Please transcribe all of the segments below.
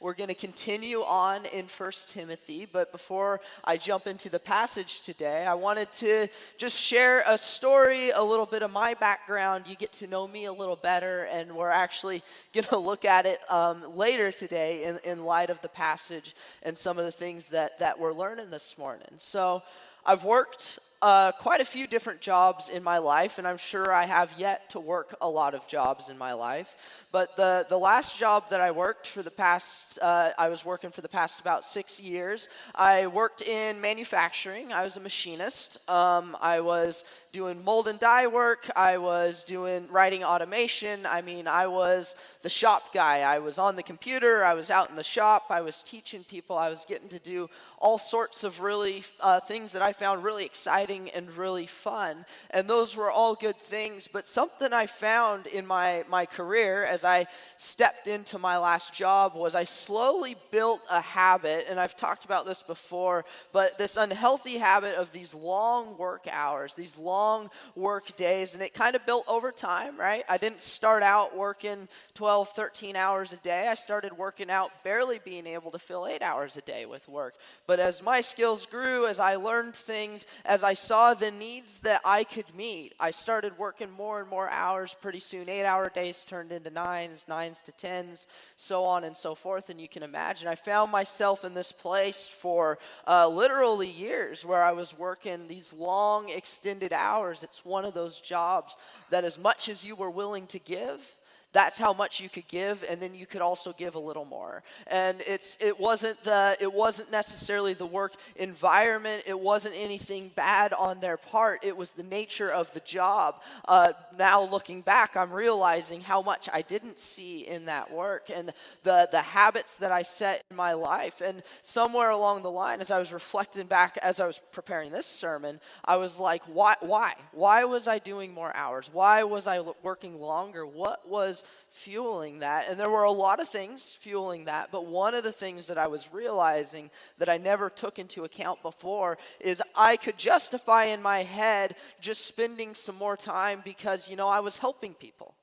We're going to continue on in First Timothy, but before I jump into the passage today, I wanted to just share a story, a little bit of my background. You get to know me a little better, and we're actually going to look at it um, later today in, in light of the passage and some of the things that, that we're learning this morning. So, I've worked uh, quite a few different jobs in my life, and I'm sure I have yet to work a lot of jobs in my life. But the, the last job that I worked for the past, uh, I was working for the past about six years. I worked in manufacturing. I was a machinist. Um, I was doing mold and die work. I was doing writing automation. I mean, I was the shop guy. I was on the computer. I was out in the shop. I was teaching people. I was getting to do all sorts of really uh, things that I found really exciting and really fun. And those were all good things. But something I found in my, my career as I stepped into my last job was I slowly built a habit, and I've talked about this before, but this unhealthy habit of these long work hours, these long work days, and it kind of built over time, right? I didn't start out working 12, 13 hours a day. I started working out barely being able to fill eight hours a day with work. But as my skills grew, as I learned things, as I saw the needs that I could meet, I started working more and more hours. Pretty soon, eight hour days turned into nines, nines to tens, so on and so forth. And you can imagine, I found myself in this place for uh, literally years where I was working these long, extended hours. It's one of those jobs that, as much as you were willing to give, that's how much you could give and then you could also give a little more. And it's it wasn't the it wasn't necessarily the work environment. It wasn't anything bad on their part. It was the nature of the job. Uh, now looking back i'm realizing how much i didn't see in that work and the the habits that i set in my life. And somewhere along the line as i was reflecting back as i was preparing this sermon i was like why why? Why was i doing more hours? Why was i working longer? What was fueling that. And there were a lot of things fueling that, but one of the things that I was realizing that I never took into account before is I could justify in my head just spending some more time because, you know, I was helping people,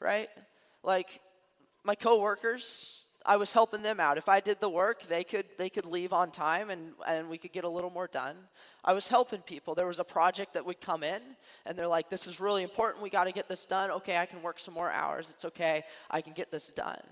right? Like my coworkers, I was helping them out. If I did the work, they could they could leave on time and, and we could get a little more done. I was helping people. There was a project that would come in, and they're like, This is really important. We got to get this done. Okay, I can work some more hours. It's okay. I can get this done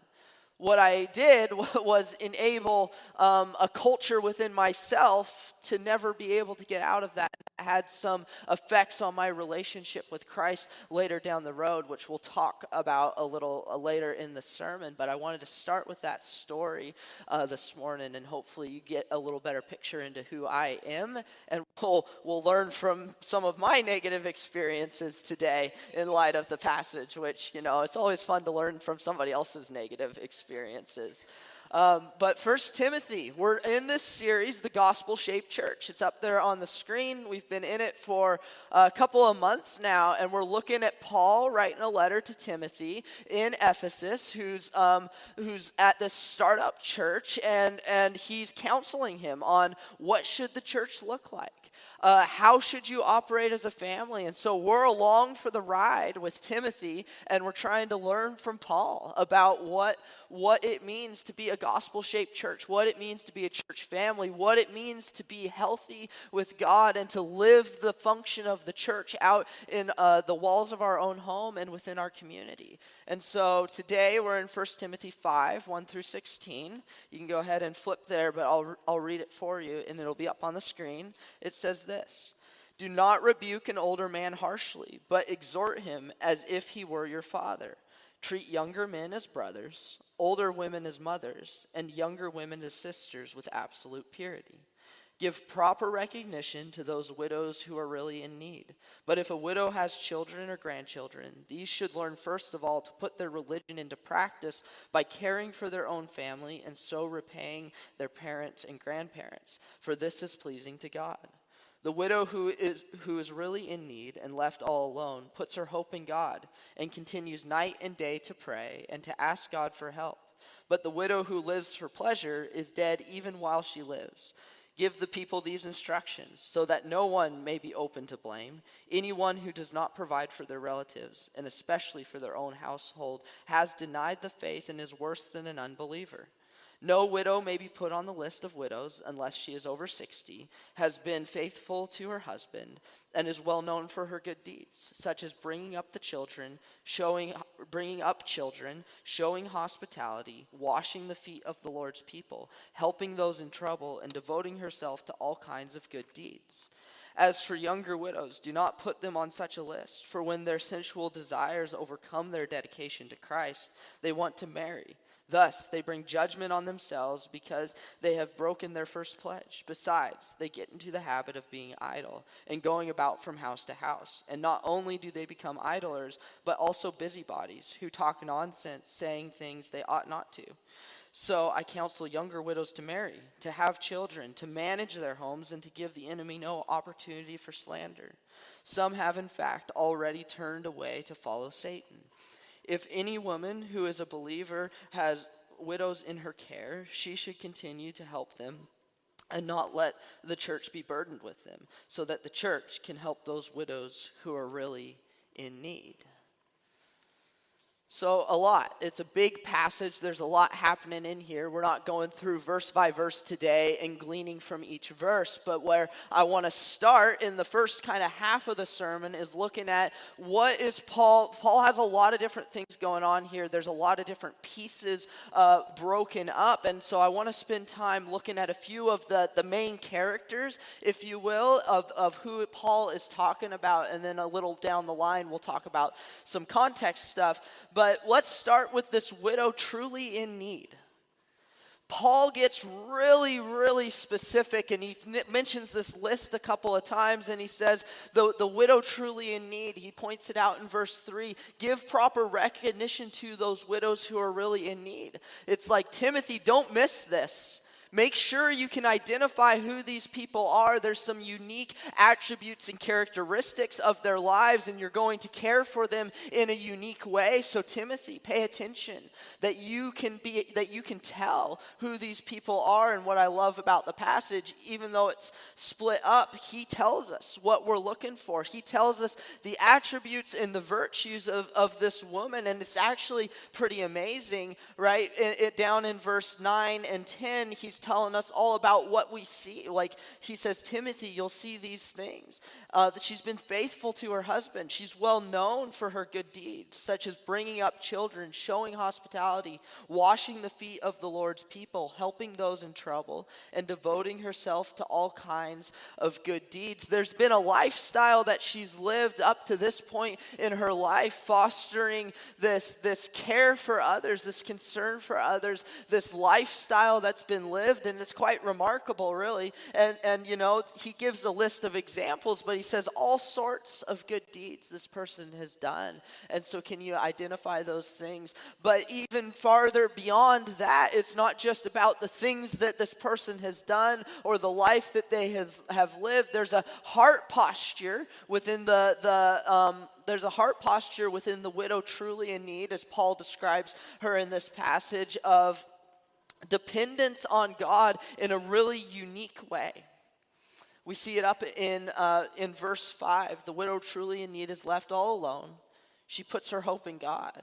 what I did was enable um, a culture within myself to never be able to get out of that. It had some effects on my relationship with Christ later down the road, which we'll talk about a little uh, later in the sermon. But I wanted to start with that story uh, this morning, and hopefully you get a little better picture into who I am, and we'll we'll learn from some of my negative experiences today in light of the passage. Which you know, it's always fun to learn from somebody else's negative experience experiences. Um, but First Timothy, we're in this series, The Gospel Shaped Church. It's up there on the screen. We've been in it for a couple of months now, and we're looking at Paul writing a letter to Timothy in Ephesus, who's um, who's at this startup church, and and he's counseling him on what should the church look like uh, how should you operate as a family? And so we're along for the ride with Timothy, and we're trying to learn from Paul about what, what it means to be a gospel shaped church, what it means to be a church family, what it means to be healthy with God, and to live the function of the church out in uh, the walls of our own home and within our community. And so today we're in 1 Timothy 5 1 through 16. You can go ahead and flip there, but I'll, I'll read it for you, and it'll be up on the screen. It says this. Do not rebuke an older man harshly, but exhort him as if he were your father. Treat younger men as brothers, older women as mothers, and younger women as sisters with absolute purity. Give proper recognition to those widows who are really in need. But if a widow has children or grandchildren, these should learn first of all to put their religion into practice by caring for their own family and so repaying their parents and grandparents, for this is pleasing to God. The widow who is, who is really in need and left all alone puts her hope in God and continues night and day to pray and to ask God for help. But the widow who lives for pleasure is dead even while she lives. Give the people these instructions so that no one may be open to blame. Anyone who does not provide for their relatives, and especially for their own household, has denied the faith and is worse than an unbeliever. No widow may be put on the list of widows unless she is over 60, has been faithful to her husband, and is well known for her good deeds, such as bringing up the children, showing bringing up children, showing hospitality, washing the feet of the Lord's people, helping those in trouble, and devoting herself to all kinds of good deeds. As for younger widows, do not put them on such a list, for when their sensual desires overcome their dedication to Christ, they want to marry Thus, they bring judgment on themselves because they have broken their first pledge. Besides, they get into the habit of being idle and going about from house to house. And not only do they become idlers, but also busybodies who talk nonsense, saying things they ought not to. So I counsel younger widows to marry, to have children, to manage their homes, and to give the enemy no opportunity for slander. Some have, in fact, already turned away to follow Satan. If any woman who is a believer has widows in her care, she should continue to help them and not let the church be burdened with them, so that the church can help those widows who are really in need. So, a lot. It's a big passage. There's a lot happening in here. We're not going through verse by verse today and gleaning from each verse, but where I want to start in the first kind of half of the sermon is looking at what is Paul. Paul has a lot of different things going on here. There's a lot of different pieces uh, broken up. And so, I want to spend time looking at a few of the, the main characters, if you will, of, of who Paul is talking about. And then a little down the line, we'll talk about some context stuff. But let's start with this widow truly in need. Paul gets really, really specific, and he mentions this list a couple of times, and he says, the, the widow truly in need. He points it out in verse 3 give proper recognition to those widows who are really in need. It's like, Timothy, don't miss this. Make sure you can identify who these people are. There's some unique attributes and characteristics of their lives, and you're going to care for them in a unique way. So, Timothy, pay attention that you can be that you can tell who these people are. And what I love about the passage, even though it's split up, he tells us what we're looking for. He tells us the attributes and the virtues of, of this woman, and it's actually pretty amazing, right? It, it down in verse 9 and 10, he's telling us all about what we see. Like he says, Timothy, you'll see these things. Uh, that she's been faithful to her husband. She's well known for her good deeds, such as bringing up children, showing hospitality, washing the feet of the Lord's people, helping those in trouble, and devoting herself to all kinds of good deeds. There's been a lifestyle that she's lived up to this point in her life, fostering this, this care for others, this concern for others, this lifestyle that's been lived lived, and it's quite remarkable, really. And, and, you know, he gives a list of examples, but he says all sorts of good deeds this person has done. And so, can you identify those things? But even farther beyond that, it's not just about the things that this person has done or the life that they have, have lived. There's a heart posture within the, the um, there's a heart posture within the widow truly in need, as Paul describes her in this passage, of dependence on God in a really unique way. We see it up in, uh, in verse 5. The widow truly in need is left all alone. She puts her hope in God.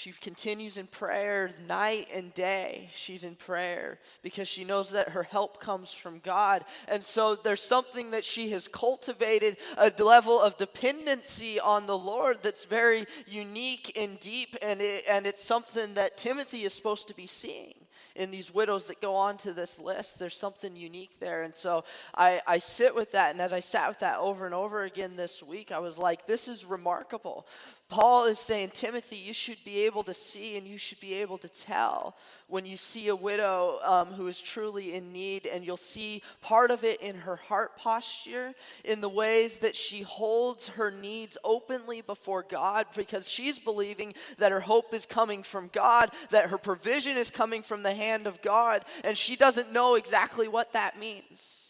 She continues in prayer night and day. She's in prayer because she knows that her help comes from God. And so there's something that she has cultivated a level of dependency on the Lord that's very unique and deep. And, it, and it's something that Timothy is supposed to be seeing in these widows that go on to this list. There's something unique there. And so I, I sit with that. And as I sat with that over and over again this week, I was like, this is remarkable. Paul is saying, Timothy, you should be able to see and you should be able to tell when you see a widow um, who is truly in need, and you'll see part of it in her heart posture, in the ways that she holds her needs openly before God because she's believing that her hope is coming from God, that her provision is coming from the hand of God, and she doesn't know exactly what that means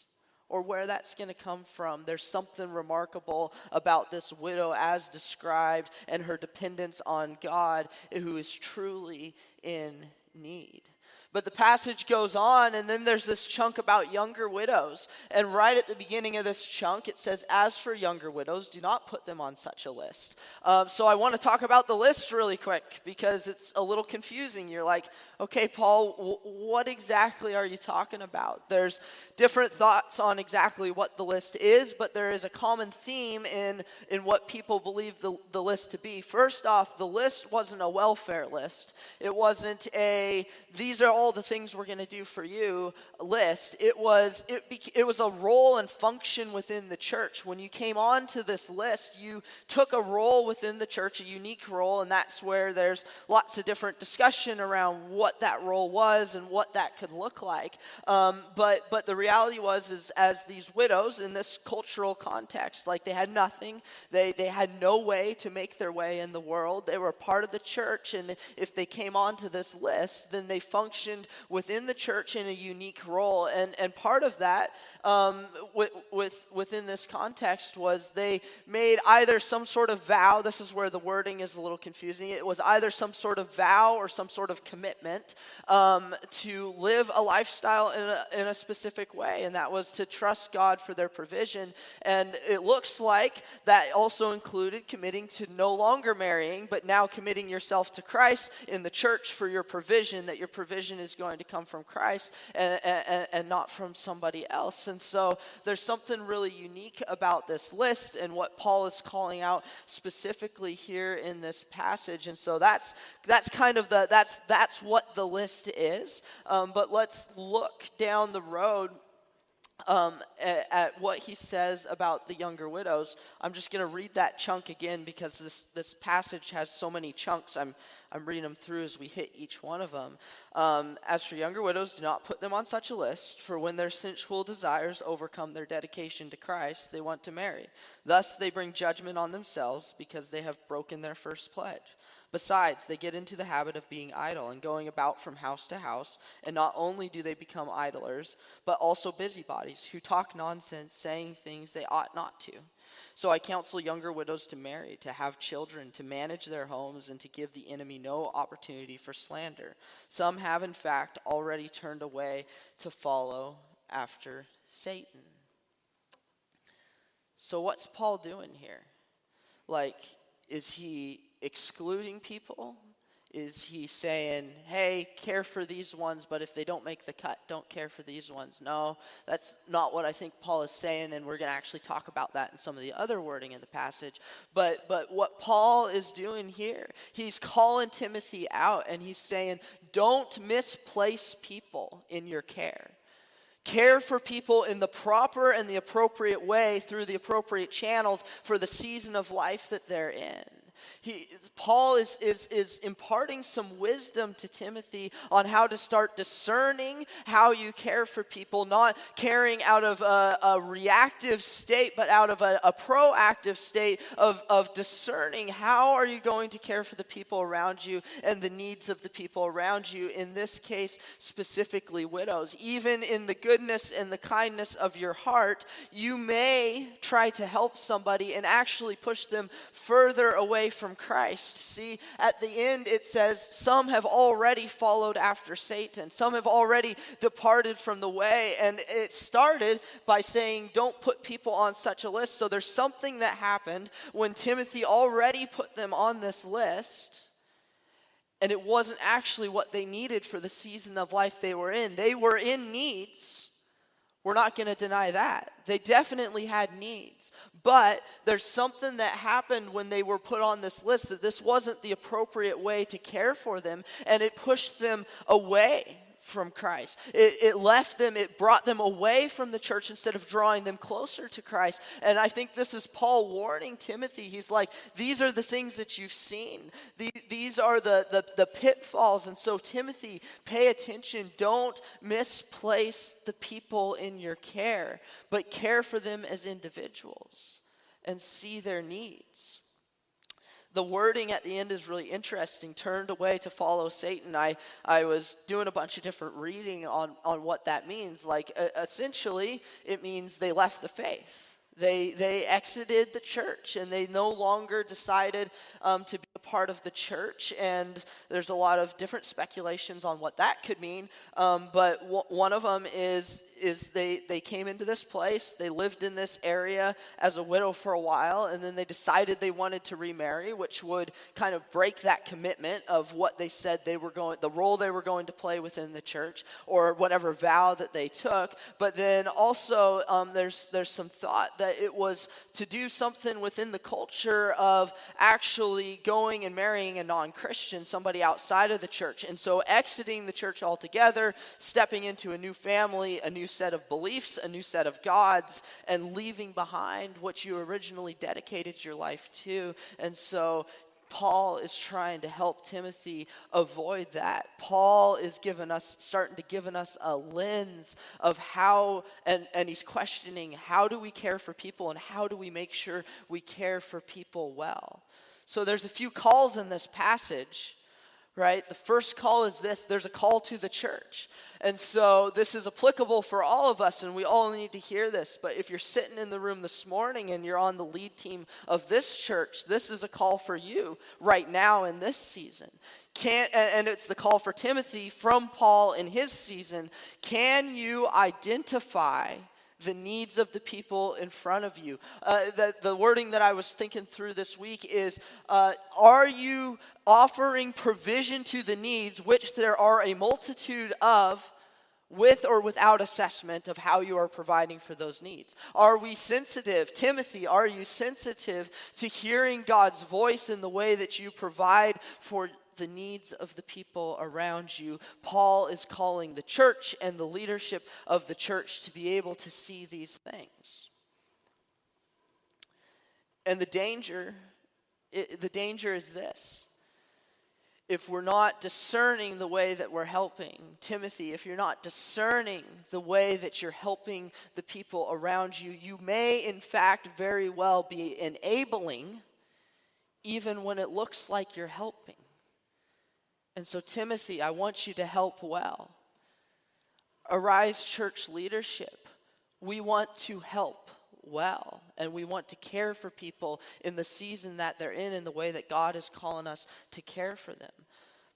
or where that's going to come from. There's something remarkable about this widow as described and her dependence on God who is truly in need. But the passage goes on, and then there's this chunk about younger widows. And right at the beginning of this chunk, it says, As for younger widows, do not put them on such a list. Um, so I want to talk about the list really quick because it's a little confusing. You're like, okay, Paul, w- what exactly are you talking about? There's different thoughts on exactly what the list is, but there is a common theme in, in what people believe the, the list to be. First off, the list wasn't a welfare list, it wasn't a, these are all the things we're going to do for you list. It was it, it was a role and function within the church. When you came onto this list, you took a role within the church, a unique role, and that's where there's lots of different discussion around what that role was and what that could look like. Um, but but the reality was is as these widows in this cultural context, like they had nothing, they they had no way to make their way in the world. They were part of the church, and if they came onto this list, then they functioned within the church in a unique role. And, and part of that um, with, with, within this context was they made either some sort of vow, this is where the wording is a little confusing, it was either some sort of vow or some sort of commitment um, to live a lifestyle in a, in a specific way, and that was to trust God for their provision. And it looks like that also included committing to no longer marrying, but now committing yourself to Christ in the church for your provision, that your provision is going to come from Christ and, and, and not from somebody else. And so there's something really unique about this list and what Paul is calling out specifically here in this passage. And so that's that's kind of the that's that's what the list is. Um, but let's look down the road um, at, at, what he says about the younger widows. I'm just going to read that chunk again because this, this passage has so many chunks. I'm, I'm reading them through as we hit each one of them. Um, as for younger widows, do not put them on such a list, for when their sensual desires overcome their dedication to Christ, they want to marry. Thus, they bring judgment on themselves because they have broken their first pledge. Besides, they get into the habit of being idle and going about from house to house, and not only do they become idlers, but also busybodies who talk nonsense, saying things they ought not to. So I counsel younger widows to marry, to have children, to manage their homes, and to give the enemy no opportunity for slander. Some have, in fact, already turned away to follow after Satan. So, what's Paul doing here? Like, is he excluding people? Is he saying, hey, care for these ones, but if they don't make the cut, don't care for these ones? No, that's not what I think Paul is saying, and we're going to actually talk about that in some of the other wording in the passage. But, but what Paul is doing here, he's calling Timothy out, and he's saying, don't misplace people in your care care for people in the proper and the appropriate way through the appropriate channels for the season of life that they're in. He, Paul is, is, is imparting some wisdom to Timothy on how to start discerning how you care for people, not caring out of a, a reactive state, but out of a, a proactive state of, of discerning how are you going to care for the people around you and the needs of the people around you, in this case, specifically widows. Even in the goodness and the kindness of your heart, you may try to help somebody and actually push them further from Christ. See, at the end it says, Some have already followed after Satan, some have already departed from the way. And it started by saying, Don't put people on such a list. So there's something that happened when Timothy already put them on this list. And it wasn't actually what they needed for the season of life they were in. They were in needs we're not going to deny that. They definitely had needs. But there's something that happened when they were put on this list that this wasn't the appropriate way to care for them, and it pushed them away from Christ. It, it, left them, it brought them away from the church instead of drawing them closer to Christ. And I think this is Paul warning Timothy. He's like, these are the things that you've seen, the, these are the, the, the pitfalls. And so, Timothy, pay attention. Don't misplace the people in your care, but care for them as individuals and see their needs the wording at the end is really interesting turned away to follow satan i, I was doing a bunch of different reading on, on what that means like uh, essentially it means they left the faith They, they exited the church and they no longer decided um, to be a part of the church. And there's a lot of different speculations on what that could mean. Um, but w- one of them is is they, they came into this place, they lived in this area as a widow for a while, and then they decided they wanted to remarry, which would kind of break that commitment of what they said they were going, the role they were going to play within the church, or whatever vow that they took. But then also, um, there's, there's some thought that it was to do something within the culture of actually going and marrying a non Christian, somebody outside of the church. And so exiting the church altogether, stepping into a new family, a new set of beliefs, a new set of gods, and leaving behind what you originally dedicated your life to. And so Paul is trying to help Timothy avoid that. Paul is giving us, starting to giving us a lens of how, and, and he's questioning how do we care for people and how do we make sure we care for people well. So there's a few calls in this passage right? The first call is this there's a call to the church. And so this is applicable for all of us, and we all need to hear this. But if you're sitting in the room this morning and you're on the lead team of this church, this is a call for you right now in this season. Can, and it's the call for Timothy from Paul in his season. Can you identify the needs of the people in front of you. Uh, the, the wording that I was thinking through this week is uh, Are you offering provision to the needs, which there are a multitude of? with or without assessment of how you are providing for those needs? Are we sensitive? Timothy, are you sensitive to hearing God's voice in the way that you provide for the needs of the people around you. Paul is calling the church and the leadership of the church to be able to see these things. And the danger, it, the danger is this. If we're not discerning the way that we're helping Timothy, if you're not discerning the way that you're helping the people around you, you may, in fact, very well be enabling even when it looks like you're helping. And so, Timothy, I want you to help well. Arise Church leadership, we want to help well, and we want to care for people in the season that they're in, in the way that God is calling us to care for them.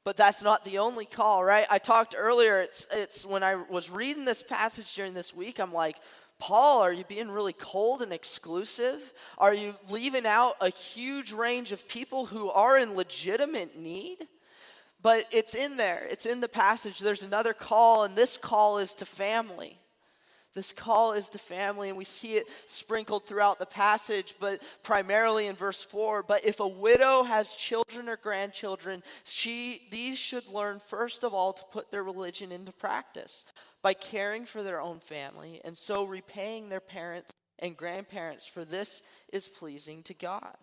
But that's not the only call, right? I talked earlier, it's, it's when I was reading this passage during this week, I'm like, Paul, are you being really cold and exclusive? Are you leaving out a huge range of people who are in legitimate need? But it's in there, it's in the passage. There's another call, and this call is to family. This call is to family, and we see it sprinkled throughout the passage, but primarily in verse 4. But if a widow has children or grandchildren, she, these should learn, first of all, to put their religion into practice by caring for their own family and so repaying their parents and grandparents, for this is pleasing to God.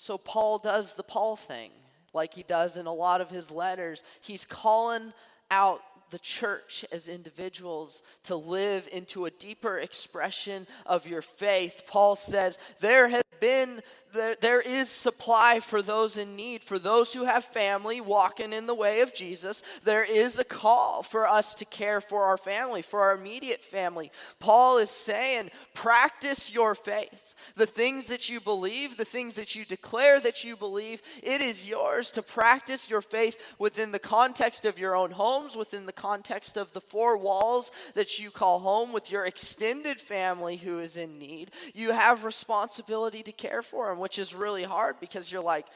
So Paul does the Paul thing, like he does in a lot of his letters. He's calling out the church as individuals to live into a deeper expression of your faith. Paul says, There have been there, there is supply for those in need. For those who have family walking in the way of Jesus, there is a call for us to care for our family, for our immediate family. Paul is saying, practice your faith. The things that you believe, the things that you declare that you believe, it is yours to practice your faith within the context of your own homes, within the context of the four walls that you call home, with your extended family who is in need. You have responsibility to care for them which is really hard because you're like,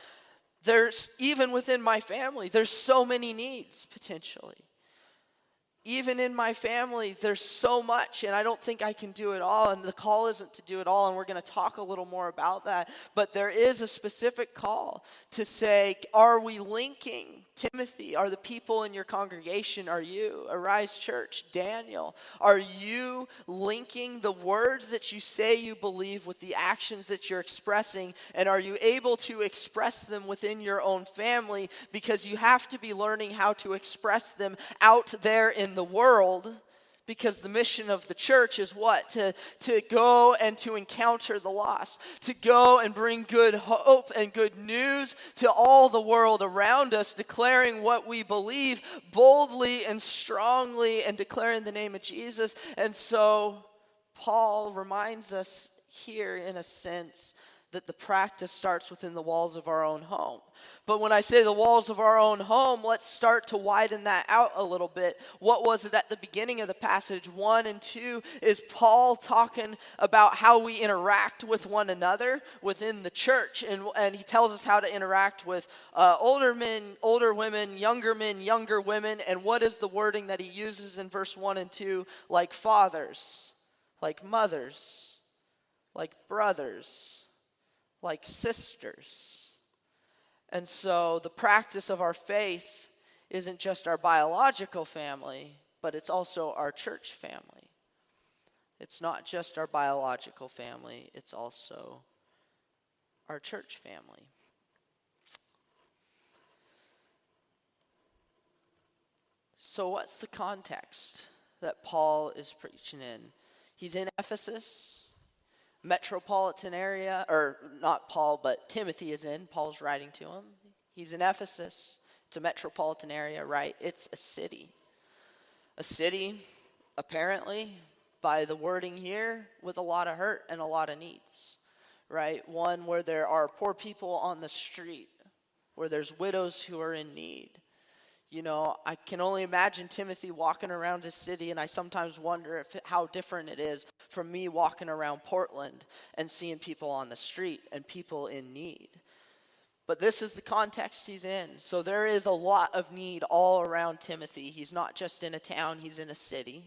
there's, even within my family, there's so many needs potentially even in my family, there's so much, and I don't think I can do it all. And the call isn't to do it all, and we're going to talk a little more about that. But there is a specific call to say, Are we linking Timothy? Are the people in your congregation? Are you, Arise Church, Daniel? Are you linking the words that you say you believe with the actions that you're expressing? And are you able to express them within your own family? Because you have to be learning how to express them out there in the world because the mission of the church is what? To, to go and to encounter the lost, to go and bring good hope and good news to all the world around us, declaring what we believe boldly and strongly and declaring the name of Jesus. And so Paul reminds us here, in a sense, that the practice starts within the walls of our own home. But when I say the walls of our own home, let's start to widen that out a little bit. What was it at the beginning of the passage? One and two is Paul talking about how we interact with one another within the church. And, and he tells us how to interact with uh, older men, older women, younger men, younger women. And what is the wording that he uses in verse one and two? Like fathers, like mothers, like brothers like sisters. And so the practice of our faith isn't just our biological family, but it's also our church family. It's not just our biological family, it's also our church family. So, what's the context that Paul is preaching in? He's in Ephesus metropolitan area, or not Paul, but Timothy is in. Paul's writing to him. He's in Ephesus. It's a metropolitan area, right? It's a city. A city, apparently, by the wording here, with a lot of hurt and a lot of needs, right? One where there are poor people on the street, where there's widows who are in need, you know, I can only imagine Timothy walking around his city, and I sometimes wonder if how different it is from me walking around Portland and seeing people on the street and people in need. But this is the context he's in. So there is a lot of need all around Timothy. He's not just in a town, he's in a city.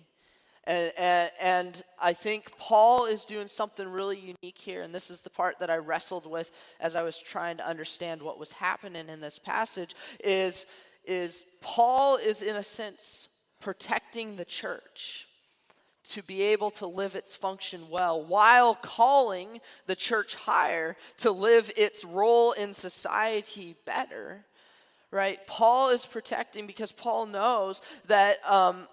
And, and, and, I think Paul is doing something really unique here. And this is the part that I wrestled with as I was trying to understand what was happening in this passage is is Paul is, in a sense, protecting the church to be able to live its function well while calling the church higher to live its role in society better right? Paul is protecting because paul knows that um,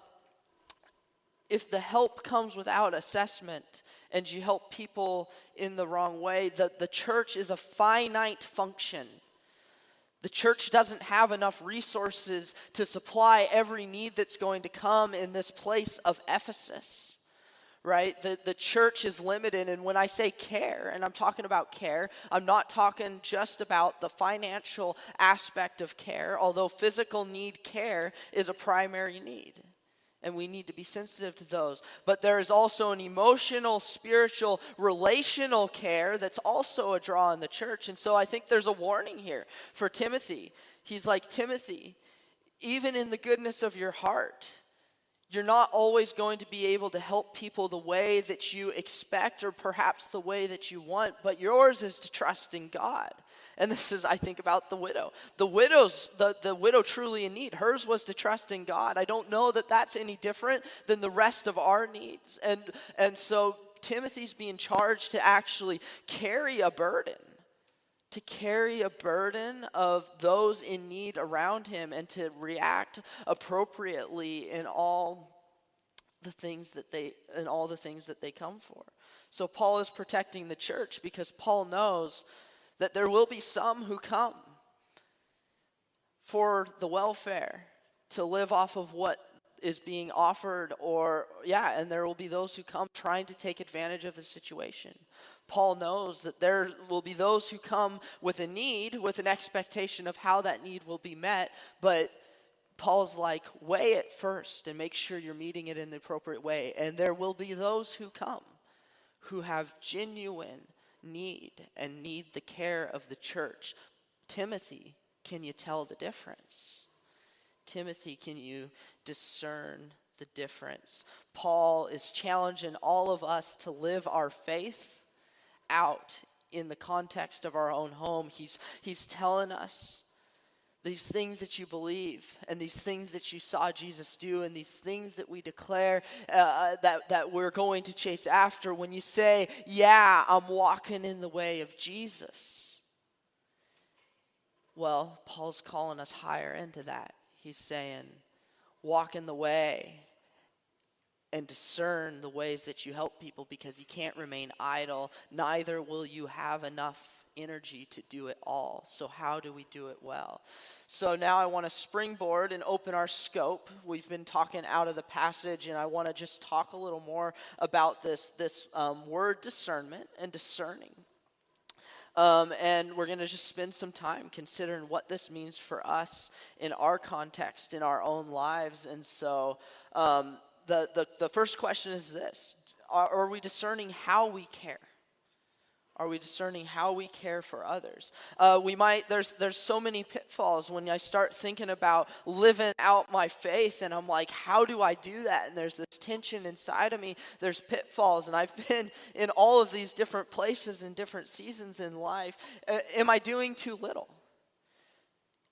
if the help comes without assessment and you help people in the wrong way that the church is a finite function the church doesn't have enough resources to supply every need that's going to come in this place of Ephesus, right? The, the church is limited. And when I say care, and I'm talking about care, I'm not talking just about the financial aspect of care, although physical need care is a primary need and we need to be sensitive to those. But there is also an emotional, spiritual, relational care that's also a draw in the church. And so I think there's a warning here for Timothy. He's like, Timothy, even in the goodness of your heart, you're not always going to be able to help people the way that you expect or perhaps the way that you want, but yours is to trust in God. And this is, I think, about the widow. The widow's, the, the widow truly in need. Hers was to trust in God. I don't know that that's any different than the rest of our needs. And, and so Timothy's being charged to actually carry a burden to carry a burden of those in need around him and to react appropriately in all the things that they in all the things that they come for. So Paul is protecting the church because Paul knows that there will be some who come for the welfare to live off of what is being offered or yeah and there will be those who come trying to take advantage of the situation paul knows that there will be those who come with a need with an expectation of how that need will be met but paul's like weigh it first and make sure you're meeting it in the appropriate way and there will be those who come who have genuine need and need the care of the church. Timothy, can you tell the difference? Timothy, can you discern the difference? Paul is challenging all of us to live our faith out in the context of our own home. He's, he's telling us these things that you believe and these things that you saw Jesus do and these things that we declare uh, uh, that, that we're going to chase after, when you say, Yeah, I'm walking in the way of Jesus, well, Paul's calling us higher into that. He's saying, Walk in the way and discern the ways that you help people because you can't remain idle, neither will you have enough energy to do it all. So, how do we do it well? So, now I want to springboard and open our scope. We've been talking out of the passage, and I want to just talk a little more about this, this um, word discernment and discerning. Um, and we're going to just spend some time considering what this means for us in our context, in our own lives. And so, um, the, the, the first question is this are, are we discerning how we care? Are we discerning how we care for others? Uh, we might, there's, there's so many pitfalls when I start thinking about living out my faith, and I'm like, how do I do that? And there's this tension inside of me. There's pitfalls, and I've been in all of these different places and different seasons in life. Uh, am I doing too little?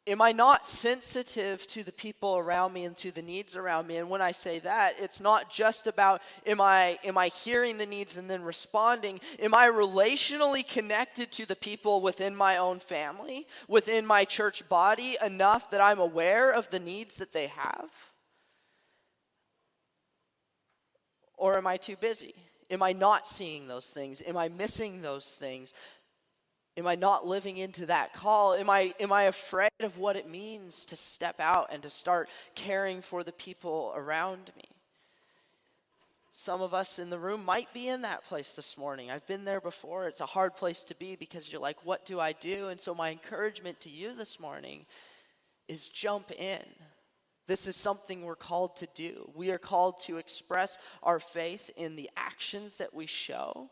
Am I not sensitive to the people around me and to the needs around me? And when I say that, it's not just about am I am I hearing the needs and then responding? Am I relationally connected to the people within my own family, within my church body enough that I'm aware of the needs that they have? Or am I too busy? Am I not seeing those things? Am I missing those things? Am I not living into that call? Am I, am I afraid of what it means to step out and to start caring for the people around me? Some of us in the room might be in that place this morning. I've been there before. It's a hard place to be because you're like, what do I do? And so, my encouragement to you this morning is jump in. This is something we're called to do. We are called to express our faith in the actions that we show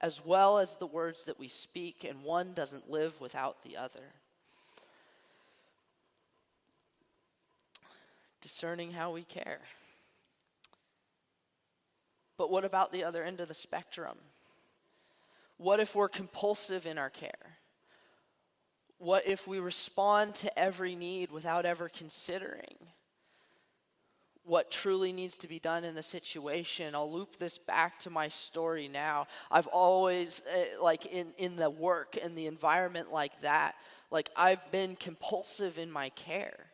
as well as the words that we speak, and one doesn't live without the other. Discerning how we care. But what about the other end of the spectrum? What if we're compulsive in our care? What if we respond to every need without ever considering? What truly needs to be done in the situation. I'll loop this back to my story now. I've always, uh, like in, in the work and the environment like that, like I've been compulsive in my care.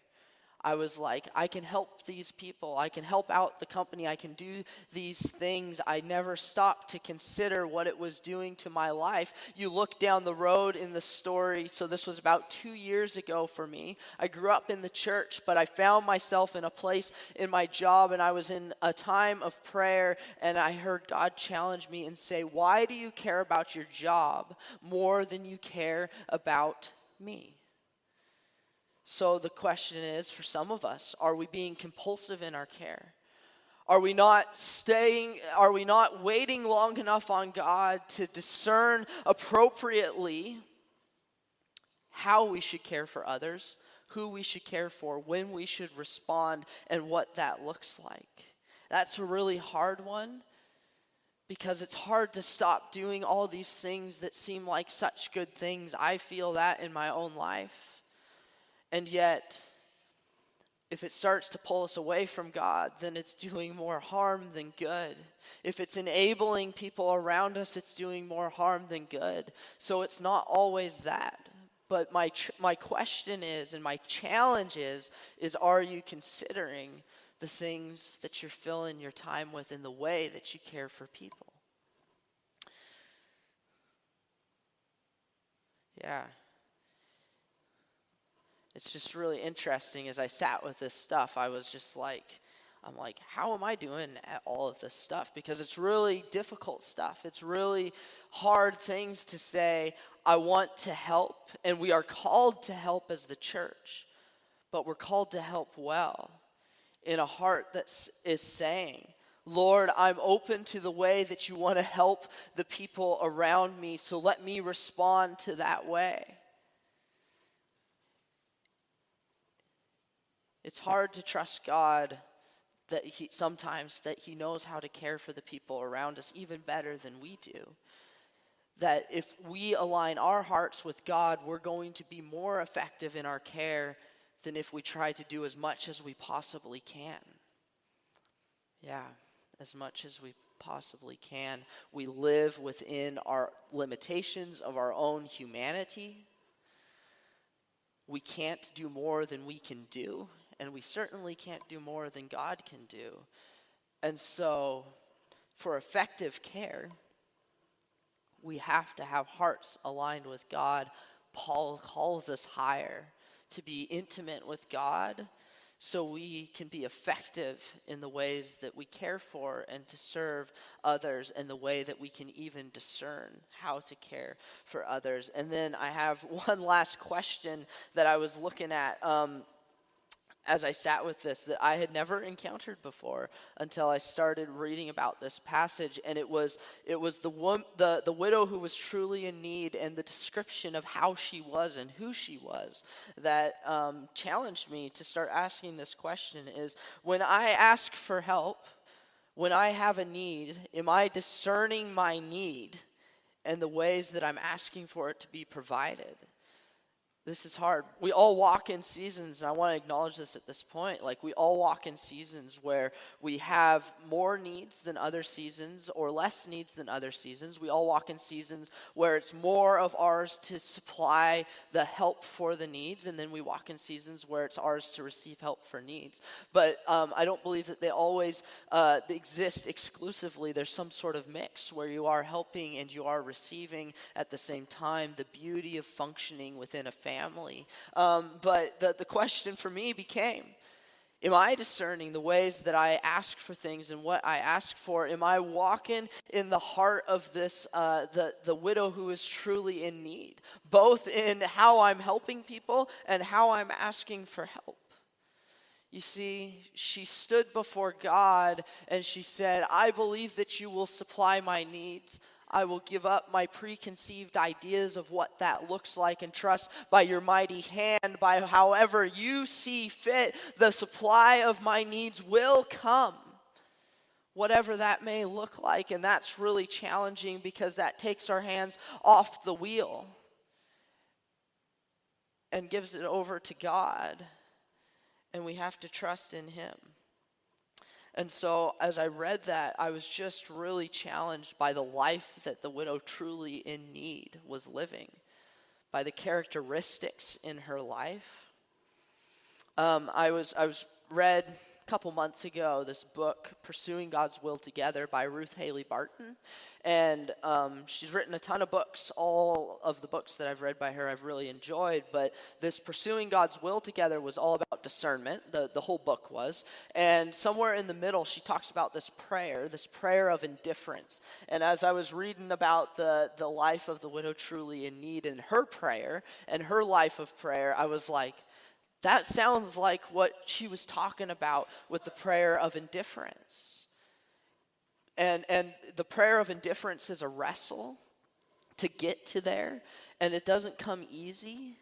I was like, I can help these people. I can help out the company. I can do these things. I never stopped to consider what it was doing to my life. You look down the road in the story. So, this was about two years ago for me. I grew up in the church, but I found myself in a place in my job, and I was in a time of prayer, and I heard God challenge me and say, Why do you care about your job more than you care about me? So the question is for some of us, are we being compulsive in our care? Are we not staying, are we not waiting long enough on God to discern appropriately how we should care for others, who we should care for, when we should respond, and what that looks like? That's a really hard one because it's hard to stop doing all these things that seem like such good things. I feel that in my own life. And yet, if it starts to pull us away from God, then it's doing more harm than good. If it's enabling people around us, it's doing more harm than good. So it's not always that. But my, my question is, and my challenge is, is are you considering the things that you're filling your time with in the way that you care for people? Yeah it's just really interesting as I sat with this stuff, I was just like, I'm like, how am I doing at all of this stuff? Because it's really difficult stuff. It's really hard things to say, I want to help, and we are called to help as the church, but we're called to help well in a heart that is saying, Lord, I'm open to the way that you want to help the people around me, so let me respond to that way. It's hard to trust God that he sometimes that he knows how to care for the people around us even better than we do. That if we align our hearts with God, we're going to be more effective in our care than if we try to do as much as we possibly can. Yeah, as much as we possibly can. We live within our limitations of our own humanity. We can't do more than we can do and we certainly can't do more than God can do. And so, for effective care, We have to have hearts aligned with God. Paul calls us higher to be intimate with God so we can be effective in the ways that we care for and to serve others and the way that we can even discern how to care for others. And then I have one last question that I was looking at. Um, as I sat with this that I had never encountered before until I started reading about this passage, and it was it was the the the widow who was truly in need and the description of how she was and who she was that um, challenged me to start asking this question: Is when I ask for help, when I have a need, am I discerning my need and the ways that I'm asking for it to be provided? This is hard. We all walk in seasons, and I want to acknowledge this at this point. Like, we all walk in seasons where we have more needs than other seasons or less needs than other seasons. We all walk in seasons where it's more of ours to supply the help for the needs, and then we walk in seasons where it's ours to receive help for needs. But um, I don't believe that they always uh, exist exclusively. There's some sort of mix where you are helping and you are receiving at the same time. The beauty of functioning within a family family. Um, but the, the question for me became Am I discerning the ways that I ask for things and what I ask for? Am I walking in the heart of this, uh, the, the widow who is truly in need, both in how I'm helping people and how I'm asking for help? You see, she stood before God and she said, I believe that you will supply my needs. I will give up my preconceived ideas of what that looks like and trust by your mighty hand, by however you see fit, the supply of my needs will come. Whatever that may look like. And that's really challenging because that takes our hands off the wheel and gives it over to God. And we have to trust in Him. And so, as I read that, I was just really challenged by the life that the widow truly in need was living, by the characteristics in her life. Um, I was I was read couple months ago this book, Pursuing God's Will Together, by Ruth Haley Barton, and um, she's written a ton of books. All of the books that I've read by her, I've really enjoyed. But this Pursuing God's Will Together was all about discernment. The, the whole book was. And somewhere in the middle, she talks about this prayer, this prayer of indifference. And as I was reading about the, the life of the widow truly in need and her prayer and her life of prayer, I was like, that sounds like what she was talking about with the prayer of indifference and, and the prayer of indifference is a wrestle to get to there, and it doesn't come easy,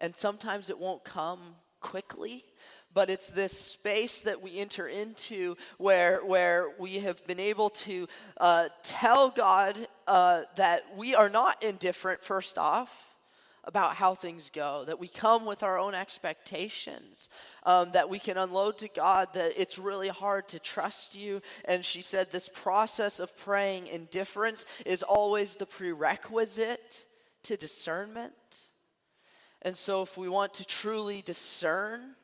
and sometimes it won't come quickly. But it's this space that we enter into where, where we have been able to uh, tell God uh, that we are not indifferent, first off, about how things go, that we come with our own expectations, um, that we can unload to God that it's really hard to trust you. And she said this process of praying indifference is always the prerequisite to discernment. And so, if we want to truly discern,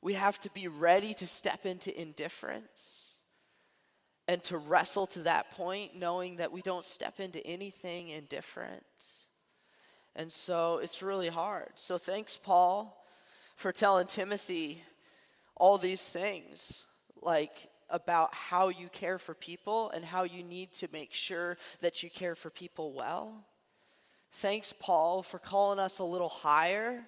we have to be ready to step into indifference and to wrestle to that point, knowing that we don't step into anything indifferent. And so it's really hard. So thanks, Paul, for telling Timothy all these things, like about how you care for people and how you need to make sure that you care for people well. Thanks, Paul, for calling us a little higher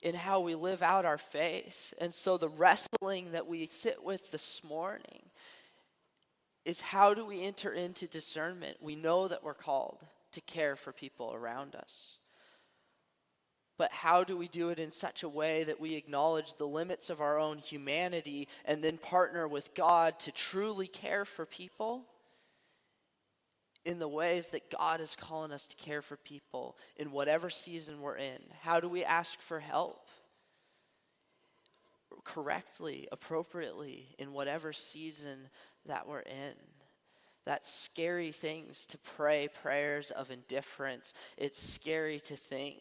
in how we live out our faith. And so the wrestling that we sit with this morning is how do we enter into discernment? We know that we're called to care for people around us. But how do we do it in such a way that we acknowledge the limits of our own humanity and then partner with God to truly care for people in the ways that God is calling us to care for people in whatever season we're in? How do we ask for help correctly, appropriately in whatever season that we're in? That's scary things to pray prayers of indifference. It's scary to think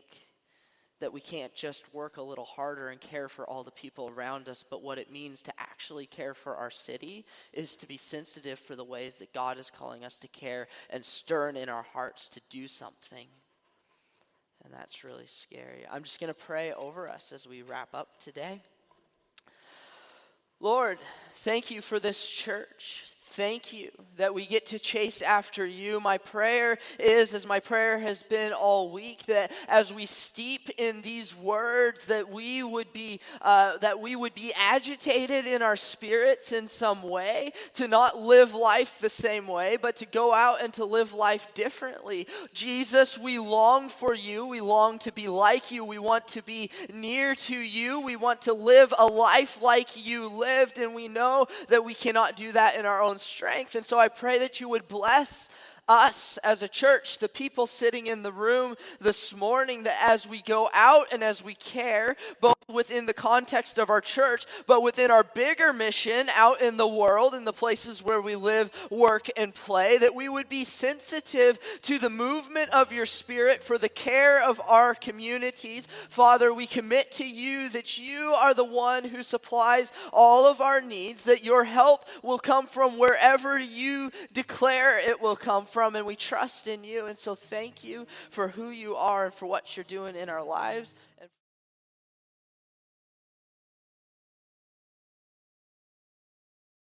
that we can't just work a little harder and care for all the people around us, but what it means to actually care for our city is to be sensitive for the ways that God is calling us to care and stern in our hearts to do something. And that's really scary. I'm just going to pray over us as we wrap up today. Lord, thank you for this church thank you that we get to chase after you. My prayer is, as my prayer has been all week, that as we steep in these words, that we would be uh, that we would be agitated in our spirits in some way to not live life the same way, but to go out and to live life differently. Jesus, we long for you. We long to be like you. We want to be near to you. We want to live a life like you lived, and we know that we cannot do that in our own strength. And so I pray that you would bless us as a church, the people sitting in the room this morning, that as we go out and as we care, both within the context of our church, but within our bigger mission out in the world, in the places where we live, work, and play, that we would be sensitive to the movement of your spirit for the care of our communities. Father, we commit to you that you are the one who supplies all of our needs, that your help will come from wherever you declare it will come from from, and we trust in you. And so, thank you for who you are and for what you're doing in our lives.